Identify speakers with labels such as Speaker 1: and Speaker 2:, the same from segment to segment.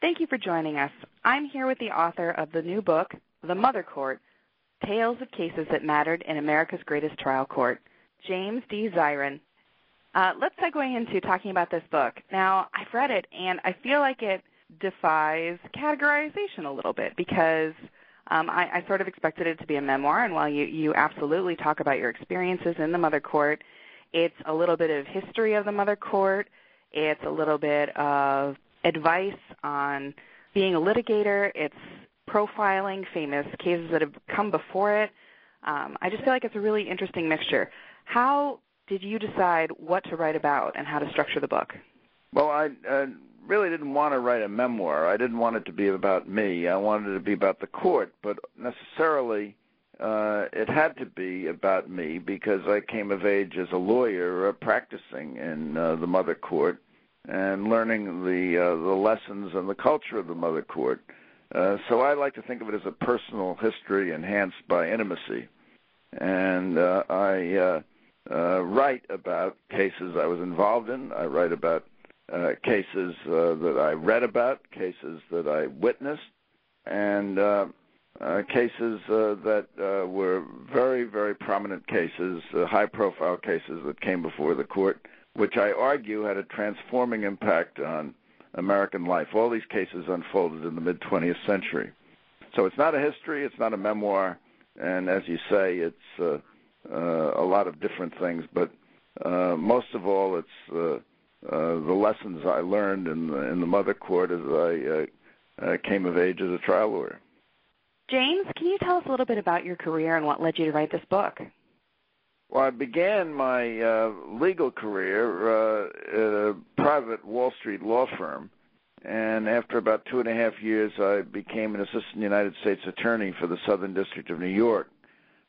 Speaker 1: Thank you for joining us. I'm here with the author of the new book, The Mother Court Tales of Cases That Mattered in America's Greatest Trial Court, James D. Zirin. Uh, let's segue into talking about this book. Now, I've read it, and I feel like it defies categorization a little bit because um, I, I sort of expected it to be a memoir, and while you, you absolutely talk about your experiences in the Mother Court, it's a little bit of history of the Mother Court. It's a little bit of advice on being a litigator. It's profiling famous cases that have come before it. Um, I just feel like it's a really interesting mixture. How did you decide what to write about and how to structure the book?
Speaker 2: Well, I really didn't want to write a memoir. I didn't want it to be about me. I wanted it to be about the court, but necessarily uh, it had to be about me because I came of age as a lawyer uh, practicing in uh, the mother court and learning the uh, the lessons and the culture of the mother court. Uh, so I like to think of it as a personal history enhanced by intimacy, and uh, I uh, uh, write about cases I was involved in. I write about uh, cases that I read about, cases that I witnessed, and cases that were very, very prominent cases, high-profile cases that came before the court, which I argue had a transforming impact on American life. All these cases unfolded in the mid 20th century. So it's not a history, it's not a memoir, and as you say, it's uh, uh, a lot of different things. But uh, most of all, it's uh, uh, the lessons I learned in the, in the mother court as I uh, came of age as a trial lawyer.
Speaker 1: James, can you tell us a little bit about your career and what led you to write this book?
Speaker 2: Well, I began my uh, legal career uh, at a private Wall Street law firm, and after about two and a half years, I became an assistant United States attorney for the Southern District of New York.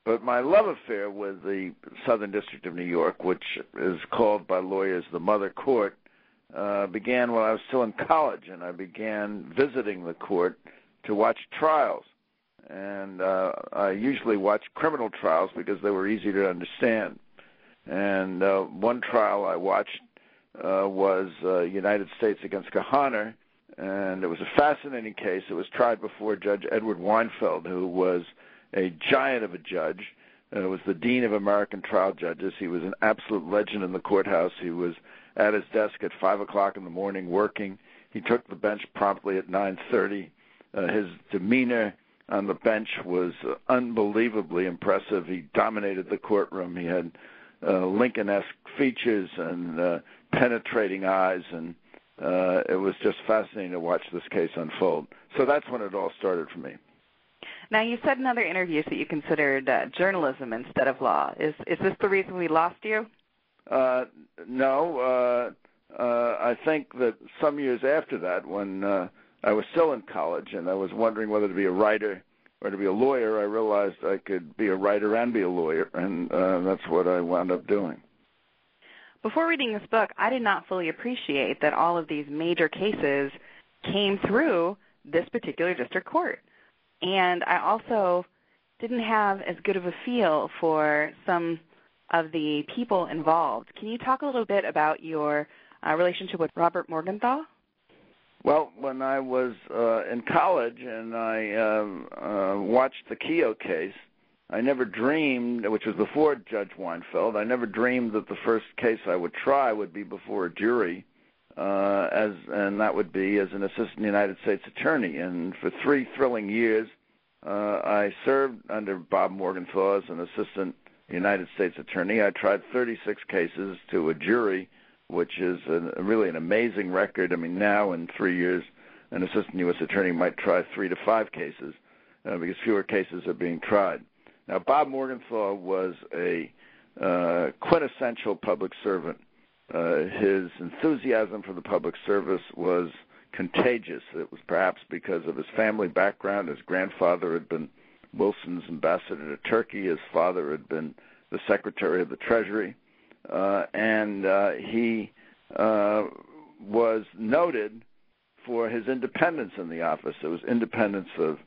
Speaker 2: But my love affair with the Southern District of New York, which is called by lawyers the Mother Court, uh, began while I was still in college, and I began visiting the court to watch trials and uh, I usually watched criminal trials because they were easy to understand. And uh, one trial I watched uh, was uh, United States against Kahaner, and it was a fascinating case. It was tried before Judge Edward Weinfeld, who was a giant of a judge. Uh, was the dean of American trial judges. He was an absolute legend in the courthouse. He was at his desk at five o'clock in the morning working. He took the bench promptly at 9:30. Uh, his demeanor on the bench was unbelievably impressive. He dominated the courtroom. He had uh, Lincoln-esque features and uh, penetrating eyes, and uh, it was just fascinating to watch this case unfold. So that's when it all started for me.
Speaker 1: Now, you said in other interviews that you considered uh, journalism instead of law. Is is this the reason we lost you?
Speaker 2: Uh, no, uh, uh, I think that some years after that, when uh, I was still in college and I was wondering whether to be a writer or to be a lawyer. I realized I could be a writer and be a lawyer, and uh, that's what I wound up doing.
Speaker 1: Before reading this book, I did not fully appreciate that all of these major cases came through this particular district court. And I also didn't have as good of a feel for some of the people involved. Can you talk a little bit about your uh, relationship with Robert Morgenthau?
Speaker 2: Well, when I was uh, in college and I uh, uh, watched the Keogh case, I never dreamed, which was before Judge Weinfeld, I never dreamed that the first case I would try would be before a jury, uh, as and that would be as an assistant United States attorney. And for three thrilling years, uh, I served under Bob Morgenthau as an assistant United States attorney. I tried 36 cases to a jury which is a, really an amazing record. I mean, now in three years, an assistant U.S. attorney might try three to five cases uh, because fewer cases are being tried. Now, Bob Morgenthau was a uh, quintessential public servant. Uh, his enthusiasm for the public service was contagious. It was perhaps because of his family background. His grandfather had been Wilson's ambassador to Turkey. His father had been the Secretary of the Treasury uh, and uh, he uh, was noted for his independence in the office. It was independence of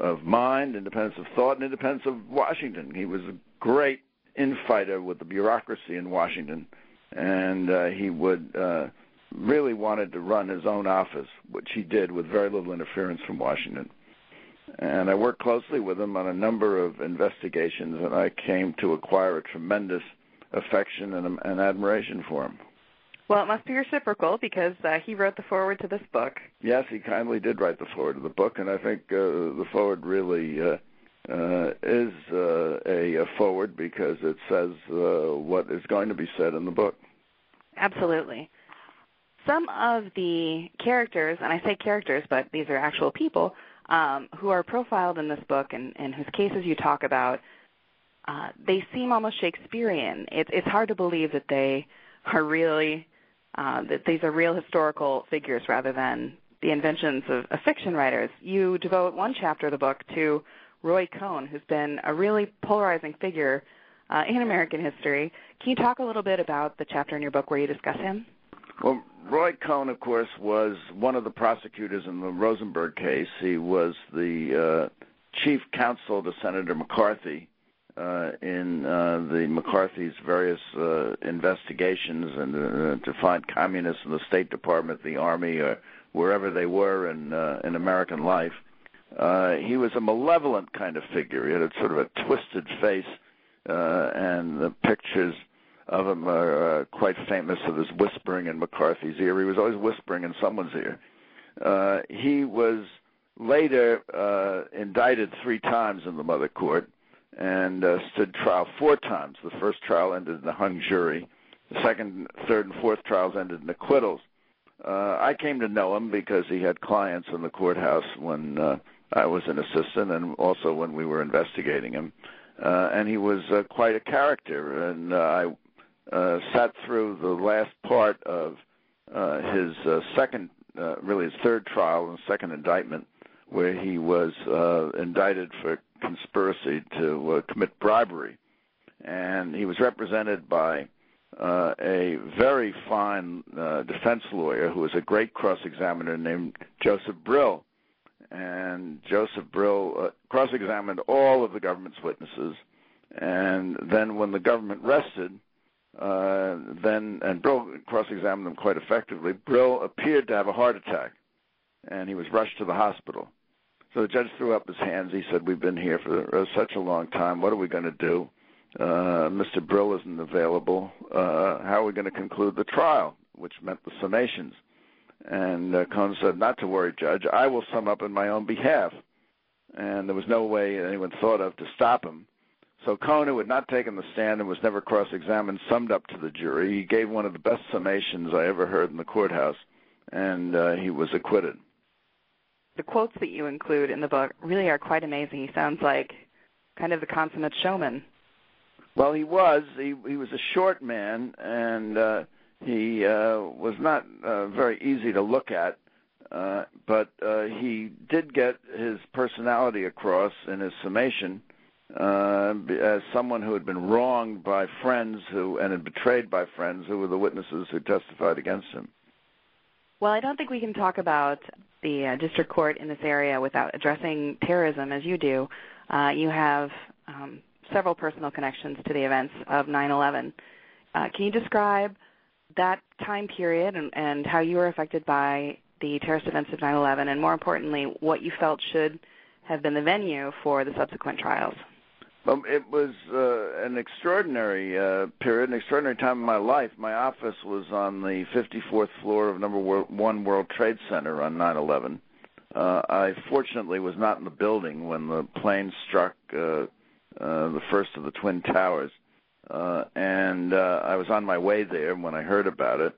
Speaker 2: of mind, independence of thought, and independence of Washington. He was a great infighter with the bureaucracy in Washington, and uh, he would uh, really wanted to run his own office, which he did with very little interference from Washington. And I worked closely with him on a number of investigations, and I came to acquire a tremendous affection and, and admiration for him.
Speaker 1: Well, it must be reciprocal because uh, he wrote the foreword to this book.
Speaker 2: Yes, he kindly did write the foreword to the book, and I think uh, the foreword really uh, uh, is uh, a, a foreword because it says uh, what is going to be said in the book.
Speaker 1: Absolutely. Some of the characters, and I say characters, but these are actual people, um, who are profiled in this book and, and whose cases you talk about, uh, they seem almost Shakespearean. It, it's hard to believe that they are really uh, that these are real historical figures rather than the inventions of, of fiction writers. You devote one chapter of the book to Roy Cohn, who's been a really polarizing figure uh, in American history. Can you talk a little bit about the chapter in your book where you discuss him?
Speaker 2: Well, Roy Cohn, of course, was one of the prosecutors in the Rosenberg case. He was the uh, chief counsel to Senator McCarthy in uh, the McCarthy's various uh, investigations and uh, to find communists in the State Department, the Army, or wherever they were in uh, in American life. Uh, he was a malevolent kind of figure. He had a sort of a twisted face, uh, and the pictures of him are uh, quite famous of his whispering in McCarthy's ear. He was always whispering in someone's ear. Uh, he was later uh, indicted three times in the Mother Court and uh, stood trial four times. The first trial ended in a hung jury. The second, third, and fourth trials ended in acquittals. Uh, I came to know him because he had clients in the courthouse when uh, I was an assistant, and also when we were investigating him. Uh, and he was uh, quite a character. And uh, I uh, sat through the last part of uh, his uh, second, uh, really his third trial and second indictment, where he was uh, indicted for conspiracy to uh, commit bribery, and he was represented by uh, a very fine uh, defense lawyer who was a great cross-examiner named Joseph Brill. And Joseph Brill uh, cross-examined all of the government's witnesses, and then when the government rested, uh, then and Brill cross-examined them quite effectively. Brill appeared to have a heart attack, and he was rushed to the hospital. So the judge threw up his hands. He said, "We've been here for uh, such a long time. What are we going to do? Uh, Mr. Brill isn't available. Uh, how are we going to conclude the trial?" Which meant the summations. And uh, Cohn said, "Not to worry, Judge. I will sum up in my own behalf." And there was no way anyone thought of to stop him. So Cohn, who had not taken the stand and was never cross-examined, summed up to the jury. He gave one of the best summations I ever heard in the courthouse, and uh, he was acquitted
Speaker 1: the quotes that you include in the book really are quite amazing. He sounds like kind of the consummate showman.
Speaker 2: Well, he was. He he was a short man, and uh, he uh, was not uh, very easy to look at. Uh, but uh, he did get his personality across in his summation uh, as someone who had been wronged by friends who and had betrayed by friends who were the witnesses who testified against him.
Speaker 1: Well, I don't think we can talk about the uh, district court in this area without addressing terrorism as you do. Uh, you have um, several personal connections to the events of 9/11. Uh, can you describe that time period and, and how you were affected by the terrorist events of 9/11, and more importantly, what you felt should have been the venue for the subsequent trials?
Speaker 2: Well, it was uh, an extraordinary uh, period, an extraordinary time in my life. My office was on the 54th floor of Number One World Trade Center on 9/11. Uh, I fortunately was not in the building when the plane struck uh, uh, the first of the twin towers, uh, and uh, I was on my way there when I heard about it.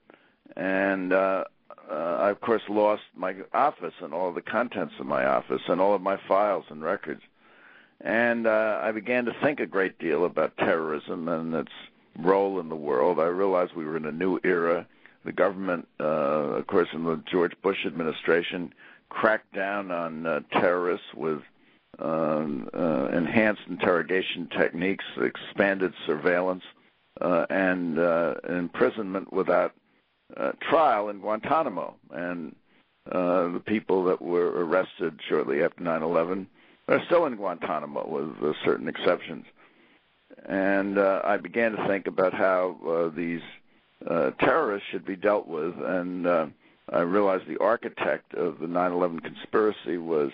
Speaker 2: And uh, uh, I, of course, lost my office and all the contents of my office and all of my files and records and uh, I began to think a great deal about terrorism and its role in the world. I realized we were in a new era. The government, uh, of course, in the George Bush administration, cracked down on uh, terrorists with um, uh, enhanced interrogation techniques, expanded surveillance, uh, and uh, imprisonment without uh, trial in Guantanamo. And uh, the people that were arrested shortly after 9 11 they're still in Guantanamo with uh, certain exceptions. And uh, I began to think about how uh, these uh, terrorists should be dealt with. And uh, I realized the architect of the 9/11 conspiracy was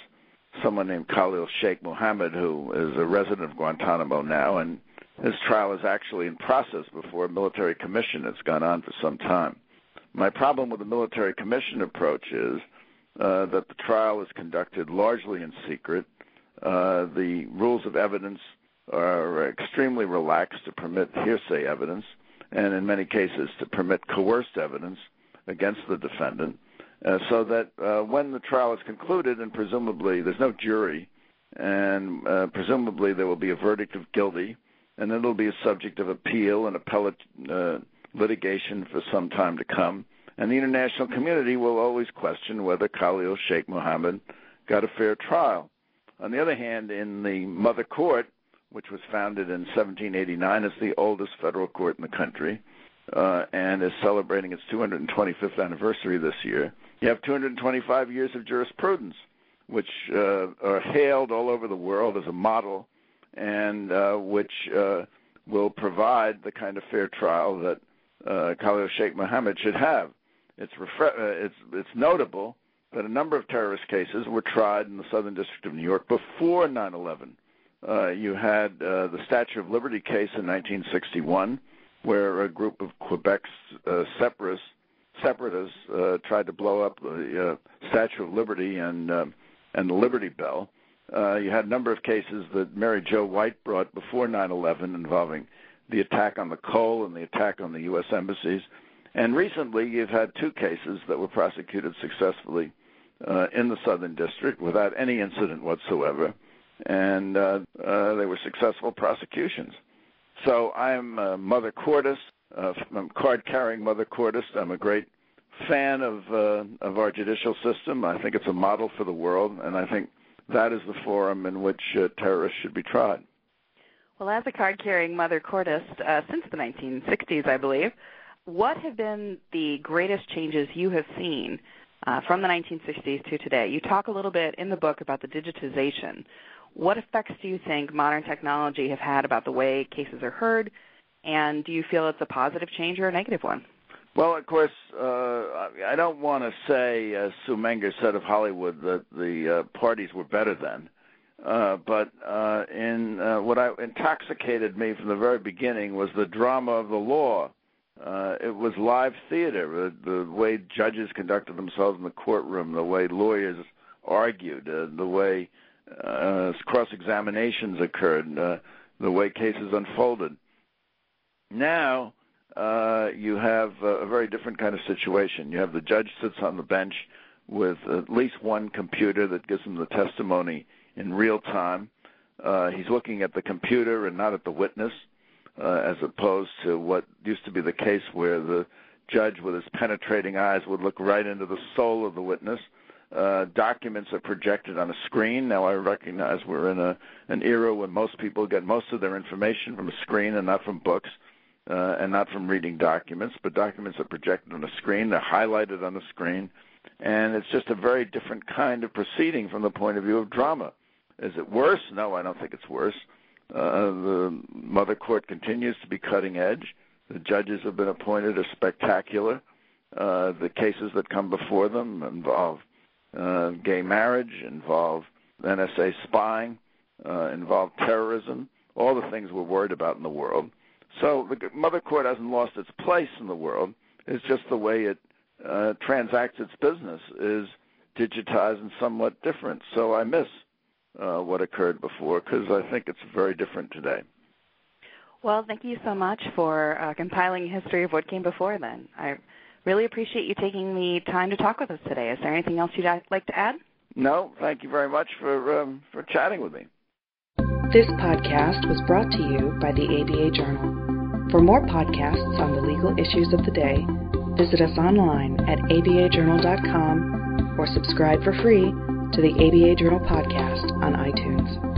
Speaker 2: someone named Khalid Sheikh Mohammed, who is a resident of Guantanamo now, and his trial is actually in process before a military commission that's gone on for some time. My problem with the military commission approach is uh, that the trial is conducted largely in secret. Uh, the rules of evidence are extremely relaxed to permit hearsay evidence, and in many cases to permit coerced evidence against the defendant, uh, so that uh, when the trial is concluded, and presumably there's no jury, and uh, presumably there will be a verdict of guilty, and it'll be a subject of appeal and appellate uh, litigation for some time to come. And the international community will always question whether Khalid Sheikh Mohammed got a fair trial. On the other hand, in the Mother Court, which was founded in 1789, it's the oldest federal court in the country, uh, and is celebrating its 225th anniversary this year. You have 225 years of jurisprudence, which uh, are hailed all over the world as a model, and uh, which uh, will provide the kind of fair trial that uh, Khalid Sheikh Mohammed should have. It's, refre- uh, it's, it's notable that a number of terrorist cases were tried in the Southern District of New York before 9 11. Uh, you had uh, the Statue of Liberty case in 1961, where a group of Quebec's uh, separatists, separatists uh, tried to blow up the uh, Statue of Liberty and uh, and the Liberty Bell. Uh, you had a number of cases that Mary Jo White brought before 9/11 involving the attack on the Cole and the attack on the U.S. embassies. And recently, you've had two cases that were prosecuted successfully uh, in the Southern District without any incident whatsoever, and uh, uh, they were successful prosecutions. So I'm a Mother Courtist. Uh, I'm card-carrying Mother Courtist. I'm a great fan of uh, of our judicial system. I think it's a model for the world, and I think that is the forum in which uh, terrorists should be tried.
Speaker 1: Well, as a card-carrying Mother Courtist uh, since the 1960s, I believe, what have been the greatest changes you have seen uh, from the 1960s to today? You talk a little bit in the book about the digitization. What effects do you think modern technology have had about the way cases are heard, and do you feel it's a positive change or a negative one?
Speaker 2: Well, of course, uh, I don't want to say, as Sue Mengers said of Hollywood, that the uh, parties were better then. Uh, but uh, in uh, what I, intoxicated me from the very beginning was the drama of the law uh, it was live theater. The, the way judges conducted themselves in the courtroom, the way lawyers argued, uh, the way uh, cross examinations occurred, uh, the way cases unfolded. Now uh, you have a, a very different kind of situation. You have the judge sits on the bench with at least one computer that gives him the testimony in real time. Uh, he's looking at the computer and not at the witness uh, as opposed to what used to be the case where the judge with his penetrating eyes would look right into the soul of the witness. Uh, documents are projected on a screen. Now I recognize we're in a an era when most people get most of their information from a screen and not from books, uh, and not from reading documents. But documents are projected on a screen. They're highlighted on the screen, and it's just a very different kind of proceeding from the point of view of drama. Is it worse? No, I don't think it's worse. Uh, the mother court continues to be cutting edge. The judges have been appointed are spectacular. Uh, the cases that come before them involve uh, gay marriage, involve NSA spying, uh, involve terrorism, all the things we're worried about in the world. So the mother court hasn't lost its place in the world. It's just the way it uh, transacts its business is digitized and somewhat different. So I miss uh, what occurred before because I think it's very different today.
Speaker 1: Well, thank you so much for uh, compiling a history of what came before then. I really appreciate you taking the time to talk with us today. Is there anything else you'd like to add?
Speaker 2: No, thank you very much for um, for chatting with me.
Speaker 3: This podcast was brought to you by the ABA Journal. For more podcasts on the legal issues of the day, visit us online at abajournal.com or subscribe for free to the ABA Journal podcast on iTunes.